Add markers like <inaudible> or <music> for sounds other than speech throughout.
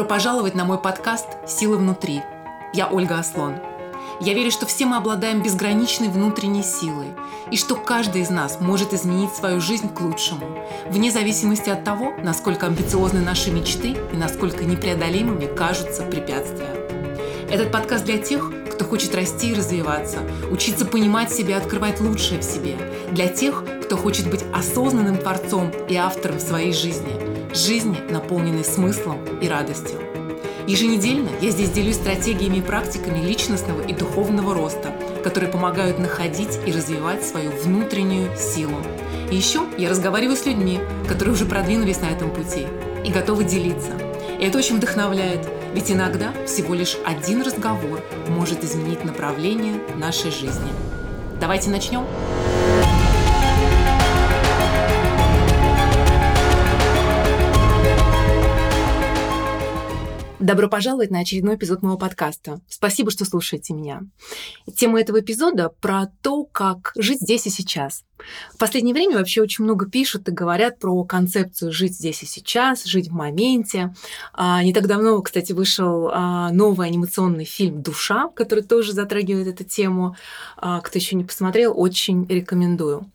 Добро пожаловать на мой подкаст «Сила внутри». Я Ольга Аслон. Я верю, что все мы обладаем безграничной внутренней силой, и что каждый из нас может изменить свою жизнь к лучшему, вне зависимости от того, насколько амбициозны наши мечты и насколько непреодолимыми кажутся препятствия. Этот подкаст для тех, кто хочет расти и развиваться, учиться понимать себя и открывать лучшее в себе, для тех, кто хочет быть осознанным творцом и автором своей жизни, жизни, наполненной смыслом и радостью. Еженедельно я здесь делюсь стратегиями и практиками личностного и духовного роста, которые помогают находить и развивать свою внутреннюю силу. И еще я разговариваю с людьми, которые уже продвинулись на этом пути и готовы делиться. И это очень вдохновляет, ведь иногда всего лишь один разговор может изменить направление нашей жизни. Давайте начнем. Добро пожаловать на очередной эпизод моего подкаста. Спасибо, что слушаете меня. Тема этого эпизода про то, как жить здесь и сейчас. В последнее время вообще очень много пишут и говорят про концепцию жить здесь и сейчас, жить в моменте. А, не так давно, кстати, вышел а, новый анимационный фильм «Душа», который тоже затрагивает эту тему. А, кто еще не посмотрел, очень рекомендую.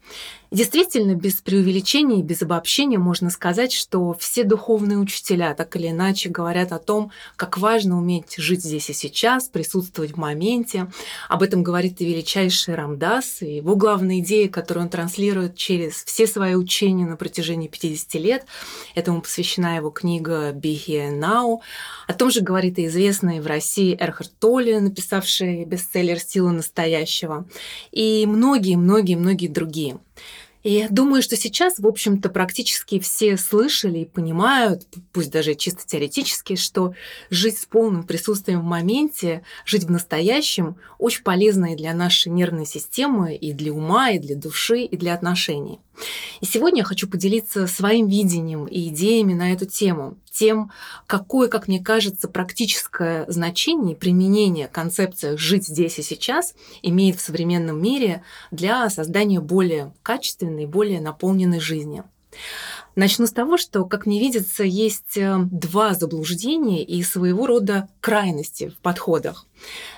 Действительно, без преувеличения и без обобщения можно сказать, что все духовные учителя так или иначе говорят о том, как важно уметь жить здесь и сейчас, присутствовать в моменте. Об этом говорит и величайший Рамдас, и его главная идея, которую он транслирует через все свои учения на протяжении 50 лет. Этому посвящена его книга «Be Here Now». О том же говорит и известный в России Эрхард Толли, написавший бестселлер «Сила настоящего», и многие-многие-многие другие. И я думаю, что сейчас, в общем-то, практически все слышали и понимают, пусть даже чисто теоретически, что жить с полным присутствием в моменте, жить в настоящем очень полезно и для нашей нервной системы, и для ума, и для души, и для отношений. И сегодня я хочу поделиться своим видением и идеями на эту тему, тем, какое, как мне кажется, практическое значение и применение концепции «жить здесь и сейчас» имеет в современном мире для создания более качественной, более наполненной жизни. Начну с того, что, как мне видится, есть э, два заблуждения и своего рода крайности в подходах.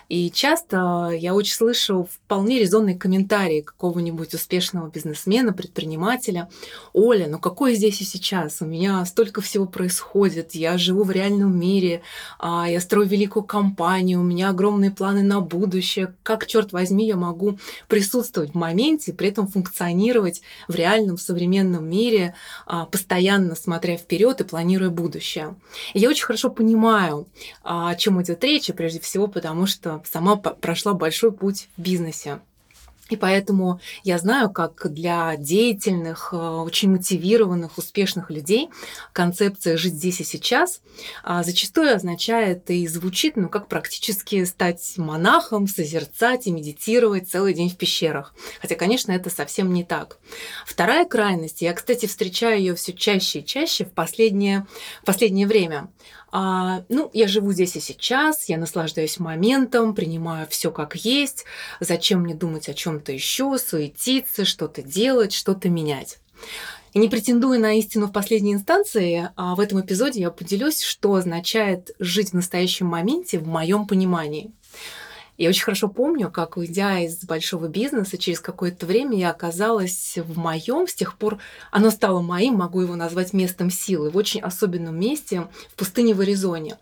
И часто я очень слышу вполне резонные комментарии какого-нибудь успешного бизнесмена, предпринимателя. Оля, ну какой здесь и сейчас? У меня столько всего происходит, я живу в реальном мире, а, я строю великую компанию, у меня огромные планы на будущее. Как, черт возьми, я могу присутствовать в моменте, при этом функционировать в реальном современном мире, а, постоянно смотря вперед и планируя будущее. Я очень хорошо понимаю, а, о чем идет речь, и прежде всего потому, что сама прошла большой путь в бизнесе. И поэтому я знаю, как для деятельных, э, очень мотивированных, успешных людей концепция «жить здесь и сейчас» а, зачастую означает и звучит, ну, как практически стать монахом, созерцать и медитировать целый день в пещерах. Хотя, конечно, это совсем не так. Вторая крайность, я, кстати, встречаю ее все чаще и чаще в последнее, в последнее время – а, ну, я живу здесь и сейчас, я наслаждаюсь моментом, принимаю все как есть. Зачем мне думать о чем-то еще, суетиться, что-то делать, что-то менять? И не претендуя на истину в последней инстанции, а в этом эпизоде я поделюсь, что означает жить в настоящем моменте в моем понимании. Я очень хорошо помню, как уйдя из большого бизнеса, через какое-то время я оказалась в моем, с тех пор оно стало моим, могу его назвать местом силы, в очень особенном месте в пустыне в Аризоне.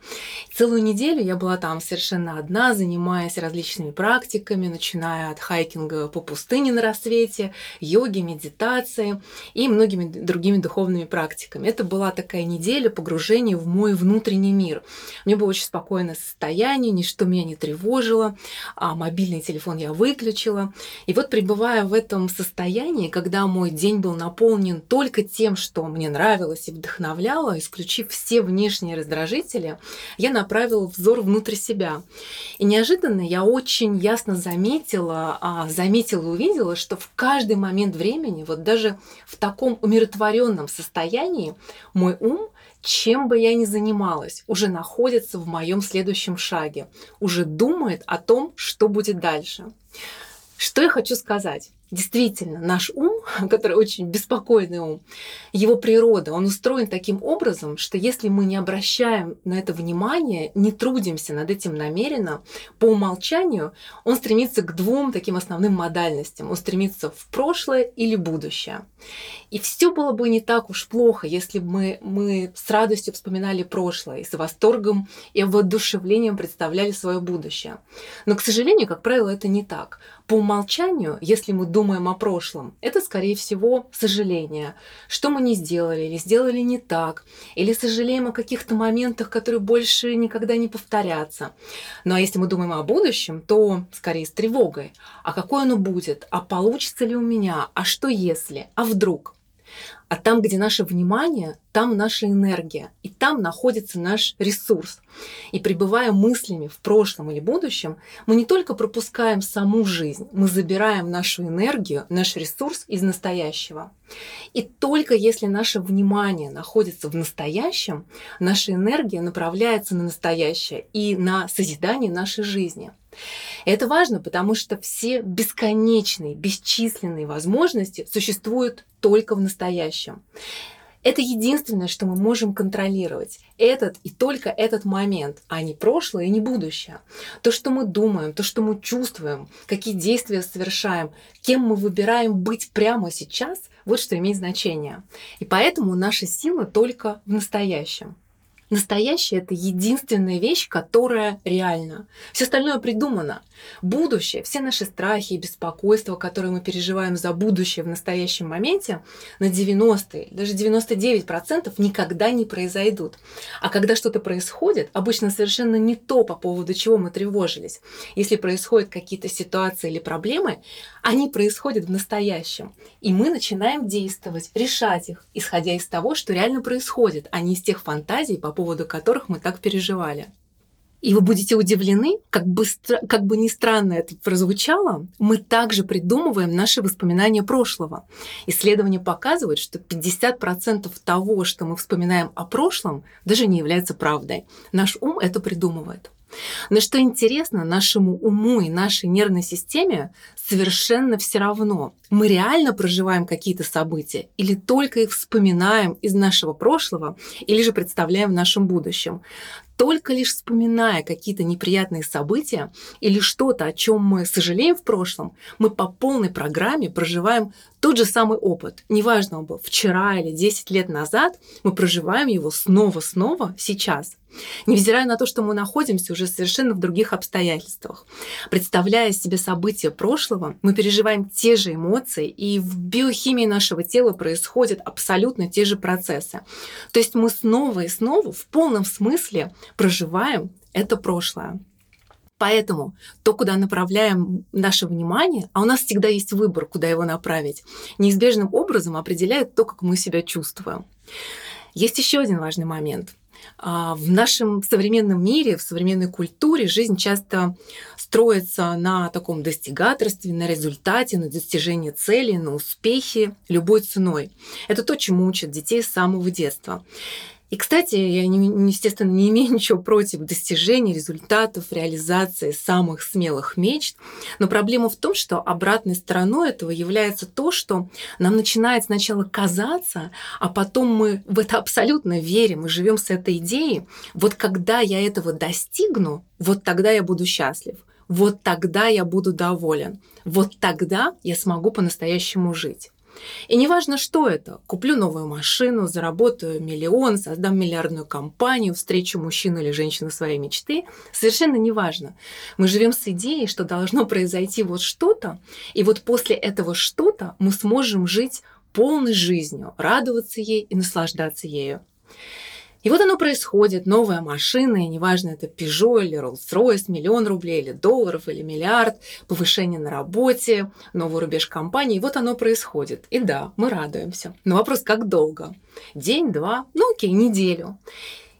Целую неделю я была там совершенно одна, занимаясь различными практиками, начиная от хайкинга по пустыне на рассвете, йоги, медитации и многими другими духовными практиками. Это была такая неделя погружения в мой внутренний мир. Мне было очень спокойное состояние, ничто меня не тревожило а мобильный телефон я выключила. И вот пребывая в этом состоянии, когда мой день был наполнен только тем, что мне нравилось и вдохновляло, исключив все внешние раздражители, я направила взор внутрь себя. И неожиданно я очень ясно заметила, а, заметила и увидела, что в каждый момент времени, вот даже в таком умиротворенном состоянии, мой ум чем бы я ни занималась, уже находится в моем следующем шаге, уже думает о том, что будет дальше. Что я хочу сказать? Действительно, наш ум, <laughs> который очень беспокойный ум, его природа, он устроен таким образом, что если мы не обращаем на это внимание, не трудимся над этим намеренно, по умолчанию он стремится к двум таким основным модальностям. Он стремится в прошлое или будущее. И все было бы не так уж плохо, если бы мы, мы с радостью вспоминали прошлое, и с восторгом и воодушевлением представляли свое будущее. Но, к сожалению, как правило, это не так. По умолчанию, если мы думаем о прошлом, это, скорее всего, сожаление, что мы не сделали или сделали не так, или сожалеем о каких-то моментах, которые больше никогда не повторятся. Ну а если мы думаем о будущем, то скорее с тревогой. А какое оно будет? А получится ли у меня? А что если? А вдруг? А там, где наше внимание, там наша энергия, и там находится наш ресурс. И пребывая мыслями в прошлом или будущем, мы не только пропускаем саму жизнь, мы забираем нашу энергию, наш ресурс из настоящего. И только если наше внимание находится в настоящем, наша энергия направляется на настоящее и на созидание нашей жизни – это важно, потому что все бесконечные, бесчисленные возможности существуют только в настоящем. Это единственное, что мы можем контролировать. Этот и только этот момент, а не прошлое и не будущее. То, что мы думаем, то, что мы чувствуем, какие действия совершаем, кем мы выбираем быть прямо сейчас, вот что имеет значение. И поэтому наша сила только в настоящем. Настоящее — это единственная вещь, которая реальна. Все остальное придумано. Будущее, все наши страхи и беспокойства, которые мы переживаем за будущее в настоящем моменте, на 90, даже 99% никогда не произойдут. А когда что-то происходит, обычно совершенно не то, по поводу чего мы тревожились. Если происходят какие-то ситуации или проблемы, они происходят в настоящем. И мы начинаем действовать, решать их, исходя из того, что реально происходит, а не из тех фантазий, по поводу которых мы так переживали. И вы будете удивлены, как бы, как бы ни странно это прозвучало, мы также придумываем наши воспоминания прошлого. Исследования показывают, что 50% того, что мы вспоминаем о прошлом, даже не является правдой. Наш ум это придумывает. Но что интересно, нашему уму и нашей нервной системе совершенно все равно, мы реально проживаем какие-то события или только их вспоминаем из нашего прошлого или же представляем в нашем будущем. Только лишь вспоминая какие-то неприятные события или что-то, о чем мы сожалеем в прошлом, мы по полной программе проживаем тот же самый опыт. Неважно, он был вчера или 10 лет назад, мы проживаем его снова-снова сейчас. Невзирая на то, что мы находимся уже совершенно в других обстоятельствах. Представляя себе события прошлого, мы переживаем те же эмоции, и в биохимии нашего тела происходят абсолютно те же процессы. То есть мы снова и снова в полном смысле проживаем это прошлое. Поэтому то, куда направляем наше внимание, а у нас всегда есть выбор, куда его направить, неизбежным образом определяет то, как мы себя чувствуем. Есть еще один важный момент. А, в нашем современном мире, в современной культуре жизнь часто строится на таком достигаторстве, на результате, на достижении цели, на успехе любой ценой. Это то, чему учат детей с самого детства. И, кстати, я, естественно, не имею <laughs> ничего против достижений, результатов, реализации самых смелых мечт. Но проблема в том, что обратной стороной этого является то, что нам начинает сначала казаться, а потом мы в это абсолютно верим и живем с этой идеей. Вот когда я этого достигну, вот тогда я буду счастлив. Вот тогда я буду доволен. Вот тогда я смогу по-настоящему жить. И неважно, что это. Куплю новую машину, заработаю миллион, создам миллиардную компанию, встречу мужчину или женщину своей мечты. Совершенно неважно. Мы живем с идеей, что должно произойти вот что-то, и вот после этого что-то мы сможем жить полной жизнью, радоваться ей и наслаждаться ею. И вот оно происходит, новая машина, и неважно, это Peugeot или Rolls-Royce, миллион рублей или долларов, или миллиард, повышение на работе, новый рубеж компании, и вот оно происходит. И да, мы радуемся. Но вопрос, как долго? День, два, ну окей, неделю.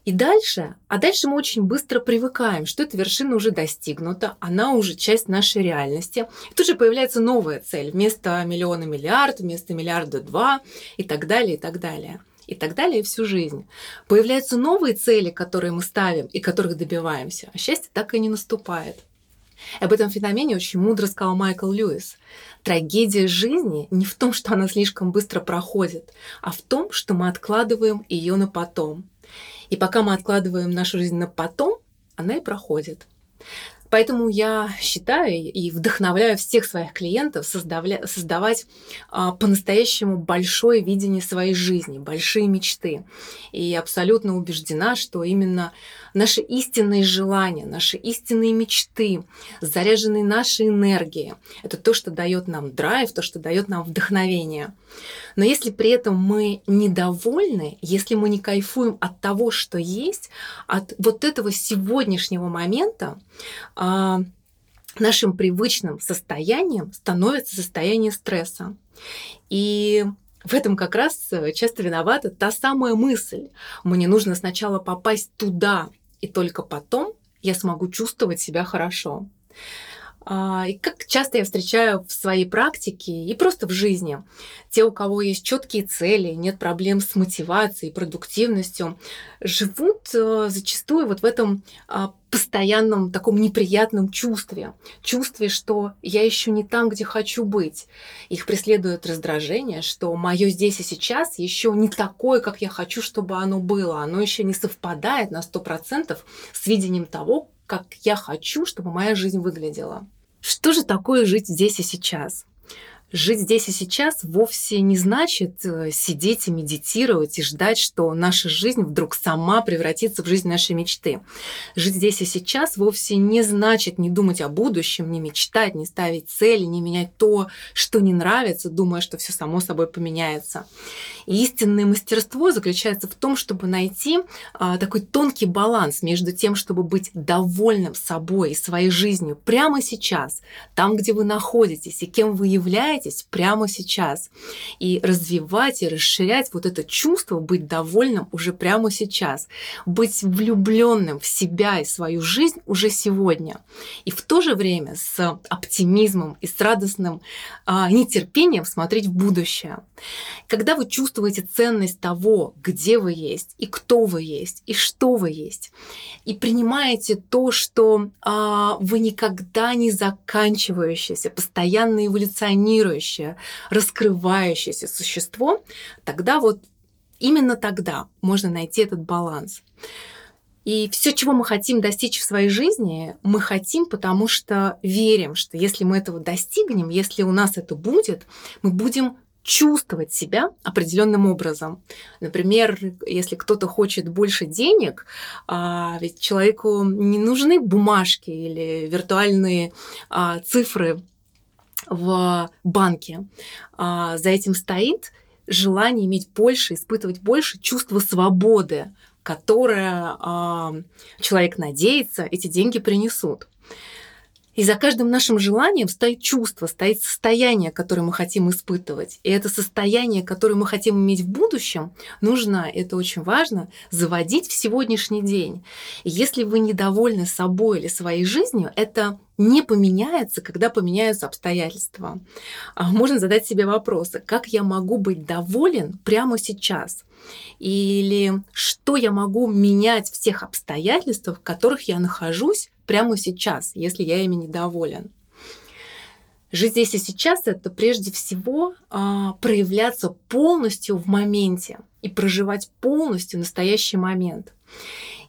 И дальше, а дальше мы очень быстро привыкаем, что эта вершина уже достигнута, она уже часть нашей реальности. И тут же появляется новая цель. Вместо миллиона миллиард, вместо миллиарда два и так далее, и так далее и так далее всю жизнь. Появляются новые цели, которые мы ставим и которых добиваемся, а счастье так и не наступает. Об этом феномене очень мудро сказал Майкл Льюис. Трагедия жизни не в том, что она слишком быстро проходит, а в том, что мы откладываем ее на потом. И пока мы откладываем нашу жизнь на потом, она и проходит. Поэтому я считаю и вдохновляю всех своих клиентов создавать а, по-настоящему большое видение своей жизни, большие мечты. И абсолютно убеждена, что именно наши истинные желания, наши истинные мечты, заряженные нашей энергией, это то, что дает нам драйв, то, что дает нам вдохновение. Но если при этом мы недовольны, если мы не кайфуем от того, что есть, от вот этого сегодняшнего момента, а, нашим привычным состоянием становится состояние стресса. И в этом как раз часто виновата та самая мысль. Мне нужно сначала попасть туда, и только потом я смогу чувствовать себя хорошо. А, и как часто я встречаю в своей практике и просто в жизни те, у кого есть четкие цели, нет проблем с мотивацией, продуктивностью, живут э, зачастую вот в этом а, постоянном таком неприятном чувстве, чувстве, что я еще не там, где хочу быть. Их преследует раздражение, что мое здесь и сейчас еще не такое, как я хочу, чтобы оно было. Оно еще не совпадает на 100% с видением того, как я хочу, чтобы моя жизнь выглядела. Что же такое жить здесь и сейчас? Жить здесь и сейчас вовсе не значит э, сидеть и медитировать и ждать, что наша жизнь вдруг сама превратится в жизнь нашей мечты. Жить здесь и сейчас вовсе не значит не думать о будущем, не мечтать, не ставить цели, не менять то, что не нравится, думая, что все само собой поменяется. И истинное мастерство заключается в том, чтобы найти а, такой тонкий баланс между тем, чтобы быть довольным собой и своей жизнью прямо сейчас, там, где вы находитесь и кем вы являетесь, являетесь прямо сейчас. И развивать и расширять вот это чувство быть довольным уже прямо сейчас. Быть влюбленным в себя и свою жизнь уже сегодня. И в то же время с оптимизмом и с радостным а, нетерпением смотреть в будущее. Когда вы чувствуете ценность того, где вы есть, и кто вы есть, и что вы есть, и принимаете то, что а, вы никогда не заканчивающееся, постоянно эволюционируете, эволюционирующее, раскрывающееся существо, тогда вот именно тогда можно найти этот баланс. И все, чего мы хотим достичь в своей жизни, мы хотим, потому что верим, что если мы этого достигнем, если у нас это будет, мы будем чувствовать себя определенным образом. Например, если кто-то хочет больше денег, а ведь человеку не нужны бумажки или виртуальные а, цифры в банке. А, за этим стоит желание иметь больше, испытывать больше чувство свободы, которое а, человек надеется, эти деньги принесут. И за каждым нашим желанием стоит чувство, стоит состояние, которое мы хотим испытывать. И это состояние, которое мы хотим иметь в будущем, нужно, это очень важно, заводить в сегодняшний день. И если вы недовольны собой или своей жизнью, это не поменяется, когда поменяются обстоятельства. А можно задать себе вопросы, как я могу быть доволен прямо сейчас? Или что я могу менять в тех обстоятельствах, в которых я нахожусь прямо сейчас, если я ими недоволен? Жить здесь и сейчас это прежде всего а, проявляться полностью в моменте и проживать полностью настоящий момент.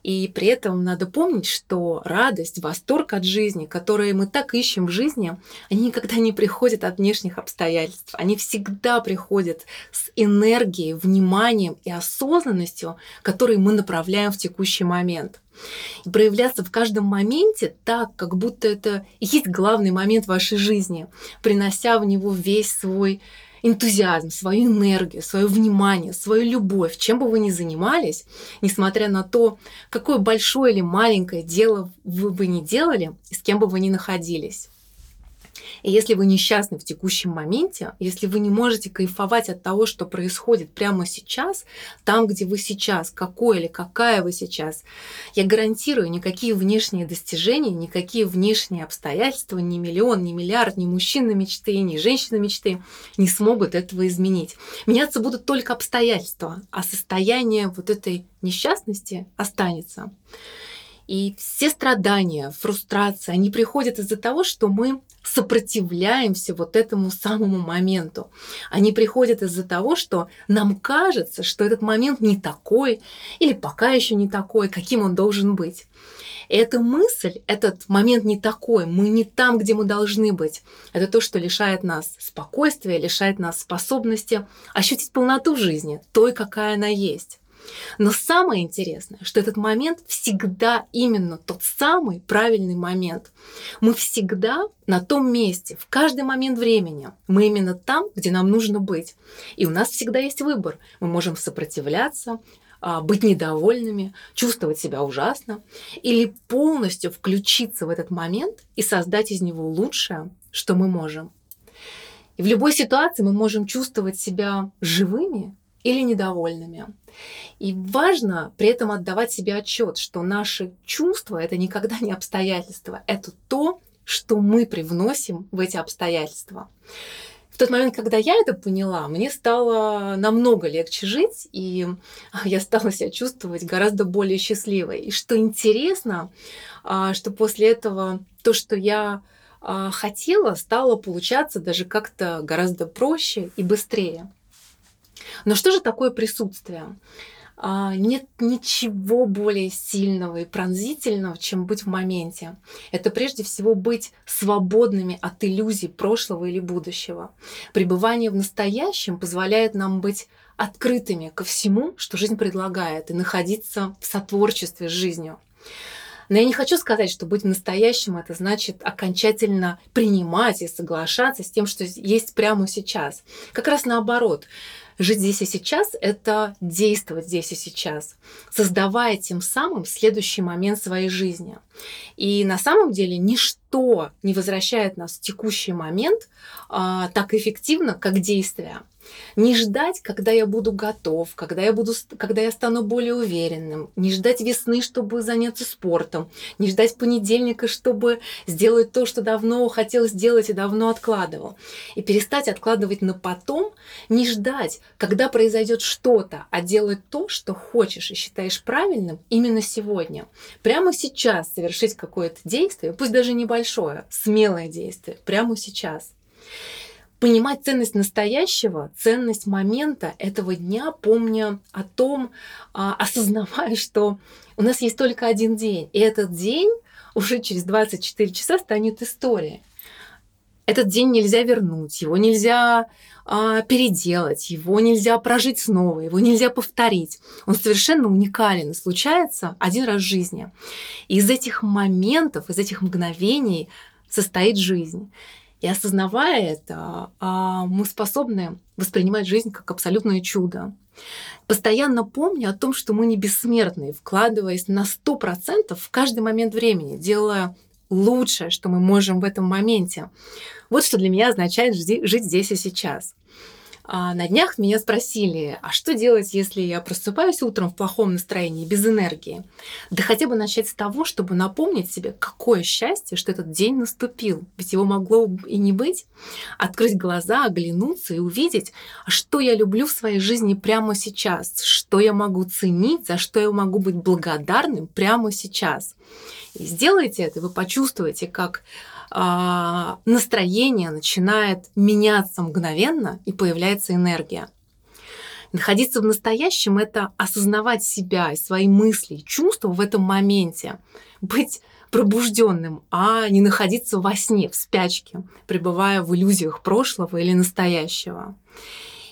И при этом надо помнить, что радость, восторг от жизни, которые мы так ищем в жизни, они никогда не приходят от внешних обстоятельств. Они всегда приходят с энергией, вниманием и осознанностью, которые мы направляем в текущий момент. И проявляться в каждом моменте так, как будто это есть главный момент вашей жизни, принося в него весь свой энтузиазм, свою энергию, свое внимание, свою любовь, чем бы вы ни занимались, несмотря на то, какое большое или маленькое дело вы бы ни делали и с кем бы вы ни находились. И если вы несчастны в текущем моменте, если вы не можете кайфовать от того, что происходит прямо сейчас, там, где вы сейчас, какой или какая вы сейчас, я гарантирую, никакие внешние достижения, никакие внешние обстоятельства, ни миллион, ни миллиард, ни мужчина мечты, ни женщина мечты не смогут этого изменить. Меняться будут только обстоятельства, а состояние вот этой несчастности останется. И все страдания, фрустрация, они приходят из-за того, что мы сопротивляемся вот этому самому моменту. Они приходят из-за того, что нам кажется, что этот момент не такой или пока еще не такой, каким он должен быть. Эта мысль, этот момент не такой, мы не там, где мы должны быть. Это то, что лишает нас спокойствия, лишает нас способности ощутить полноту жизни, той, какая она есть. Но самое интересное, что этот момент всегда именно тот самый правильный момент. Мы всегда на том месте, в каждый момент времени. Мы именно там, где нам нужно быть. И у нас всегда есть выбор. Мы можем сопротивляться, а, быть недовольными, чувствовать себя ужасно, или полностью включиться в этот момент и создать из него лучшее, что мы можем. И в любой ситуации мы можем чувствовать себя живыми или недовольными. И важно при этом отдавать себе отчет, что наши чувства это никогда не обстоятельства, это то, что мы привносим в эти обстоятельства. В тот момент, когда я это поняла, мне стало намного легче жить, и я стала себя чувствовать гораздо более счастливой. И что интересно, а, что после этого то, что я а, хотела, стало получаться даже как-то гораздо проще и быстрее. Но что же такое присутствие? А, нет ничего более сильного и пронзительного, чем быть в моменте. Это прежде всего быть свободными от иллюзий прошлого или будущего. Пребывание в настоящем позволяет нам быть открытыми ко всему, что жизнь предлагает, и находиться в сотворчестве с жизнью. Но я не хочу сказать, что быть в настоящем это значит окончательно принимать и соглашаться с тем, что есть прямо сейчас. Как раз наоборот. Жить здесь и сейчас — это действовать здесь и сейчас, создавая тем самым следующий момент своей жизни. И на самом деле ничто не возвращает нас в текущий момент а, так эффективно, как действие. Не ждать, когда я буду готов, когда я, буду, когда я стану более уверенным. Не ждать весны, чтобы заняться спортом. Не ждать понедельника, чтобы сделать то, что давно хотел сделать и давно откладывал. И перестать откладывать на потом. Не ждать, когда произойдет что-то, а делать то, что хочешь и считаешь правильным именно сегодня. Прямо сейчас совершить какое-то действие, пусть даже небольшое, смелое действие, прямо сейчас понимать ценность настоящего, ценность момента этого дня, помня о том, а, <laughs> осознавая, что у нас есть только один день, и этот день уже через 24 часа станет историей. Этот день нельзя вернуть, его нельзя а, переделать, его нельзя прожить снова, его нельзя повторить. Он совершенно уникален случается один раз в жизни. И из этих моментов, из этих мгновений состоит жизнь. И осознавая это, а, мы способны воспринимать жизнь как абсолютное чудо. Постоянно помня о том, что мы не бессмертные, вкладываясь на 100% в каждый момент времени, делая лучшее, что мы можем в этом моменте. Вот что для меня означает жить здесь и сейчас. А на днях меня спросили, а что делать, если я просыпаюсь утром в плохом настроении, без энергии? Да хотя бы начать с того, чтобы напомнить себе, какое счастье, что этот день наступил. Ведь его могло и не быть. Открыть глаза, оглянуться и увидеть, что я люблю в своей жизни прямо сейчас, что я могу ценить, за что я могу быть благодарным прямо сейчас. И сделайте это, вы почувствуете, как настроение начинает меняться мгновенно и появляется энергия. Находиться в настоящем — это осознавать себя и свои мысли чувства в этом моменте, быть пробужденным, а не находиться во сне, в спячке, пребывая в иллюзиях прошлого или настоящего.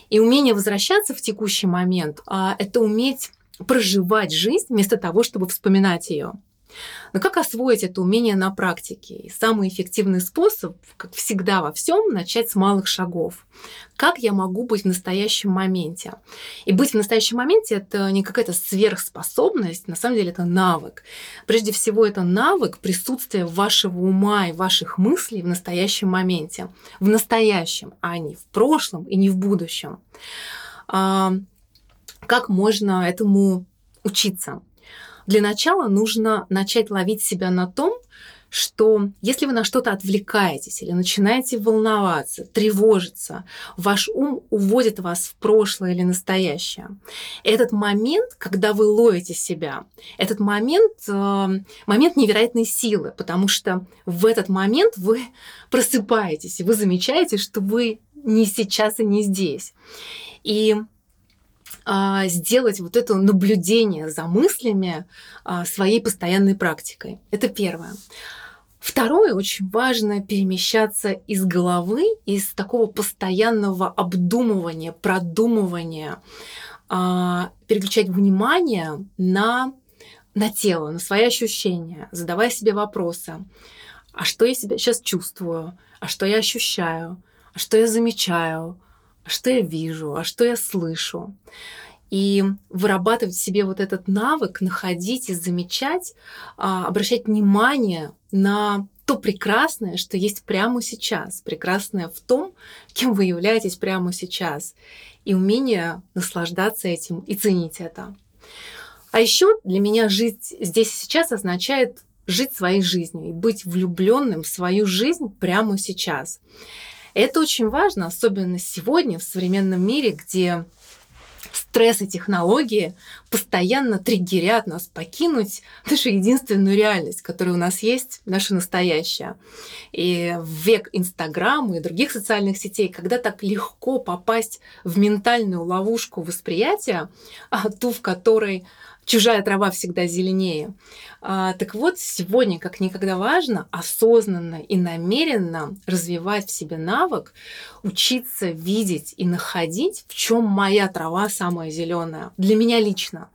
И умение возвращаться в текущий момент а, — это уметь проживать жизнь вместо того, чтобы вспоминать ее. Но как освоить это умение на практике? И самый эффективный способ, как всегда во всем, начать с малых шагов. Как я могу быть в настоящем моменте? И быть в настоящем моменте это не какая-то сверхспособность, на самом деле это навык. Прежде всего это навык присутствия вашего ума и ваших мыслей в настоящем моменте. В настоящем, а не в прошлом и не в будущем. А, как можно этому учиться? Для начала нужно начать ловить себя на том, что если вы на что-то отвлекаетесь или начинаете волноваться, тревожиться, ваш ум уводит вас в прошлое или настоящее. Этот момент, когда вы ловите себя, этот момент, э, момент невероятной силы, потому что в этот момент вы <laughs> просыпаетесь, и вы замечаете, что вы не сейчас и не здесь. И а, сделать вот это наблюдение за мыслями а, своей постоянной практикой. Это первое. Второе, очень важно перемещаться из головы, из такого постоянного обдумывания, продумывания, а, переключать внимание на, на тело, на свои ощущения, задавая себе вопросы. А что я себя сейчас чувствую? А что я ощущаю? А что я замечаю? Что я вижу? А что я слышу? и вырабатывать в себе вот этот навык, находить и замечать, а, обращать внимание на то прекрасное, что есть прямо сейчас, прекрасное в том, кем вы являетесь прямо сейчас, и умение наслаждаться этим и ценить это. А еще для меня жить здесь и сейчас означает жить своей жизнью и быть влюбленным в свою жизнь прямо сейчас. Это очень важно, особенно сегодня в современном мире, где стресс и технологии постоянно триггерят нас покинуть нашу единственную реальность, которая у нас есть, наша настоящая. И в век Инстаграма и других социальных сетей, когда так легко попасть в ментальную ловушку восприятия, а ту, в которой чужая трава всегда зеленее. А, так вот, сегодня как никогда важно осознанно и намеренно развивать в себе навык, учиться видеть и находить, в чем моя трава самая зеленая. Для меня лично.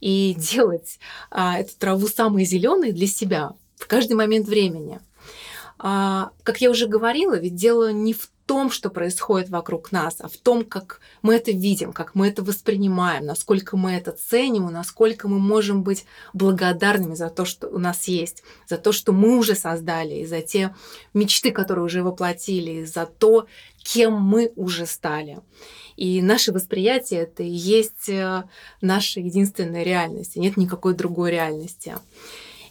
И делать а, эту траву самой зеленой для себя в каждый момент времени. А, как я уже говорила, ведь дело не в том, что происходит вокруг нас, а в том, как мы это видим, как мы это воспринимаем, насколько мы это ценим, насколько мы можем быть благодарными за то, что у нас есть, за то, что мы уже создали, и за те мечты, которые уже воплотили, и за то, кем мы уже стали. И наше восприятие это и есть э, наша единственная реальность, и нет никакой другой реальности.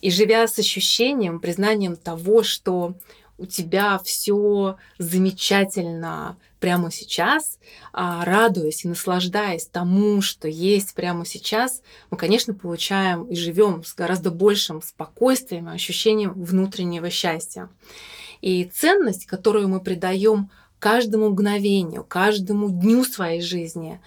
И живя с ощущением, признанием того, что у тебя все замечательно прямо сейчас, а, радуясь и наслаждаясь тому, что есть прямо сейчас, мы, конечно, получаем и живем с гораздо большим спокойствием и ощущением внутреннего счастья. И ценность, которую мы придаем каждому мгновению, каждому дню своей жизни,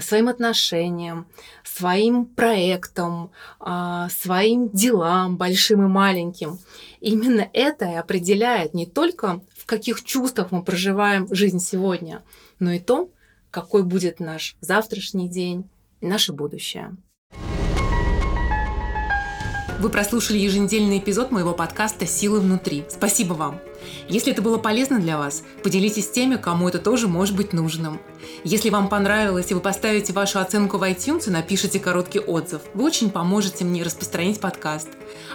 своим отношениям, своим проектам, а, своим делам, большим и маленьким. Именно это и определяет не только в каких чувствах мы проживаем жизнь сегодня, но и то, какой будет наш завтрашний день и наше будущее. Вы прослушали еженедельный эпизод моего подкаста «Силы внутри». Спасибо вам! Если это было полезно для вас, поделитесь с теми, кому это тоже может быть нужным. Если вам понравилось и вы поставите вашу оценку в iTunes и напишите короткий отзыв, вы очень поможете мне распространить подкаст.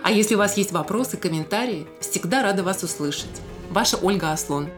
А если у вас есть вопросы, комментарии, всегда рада вас услышать. Ваша Ольга Аслон.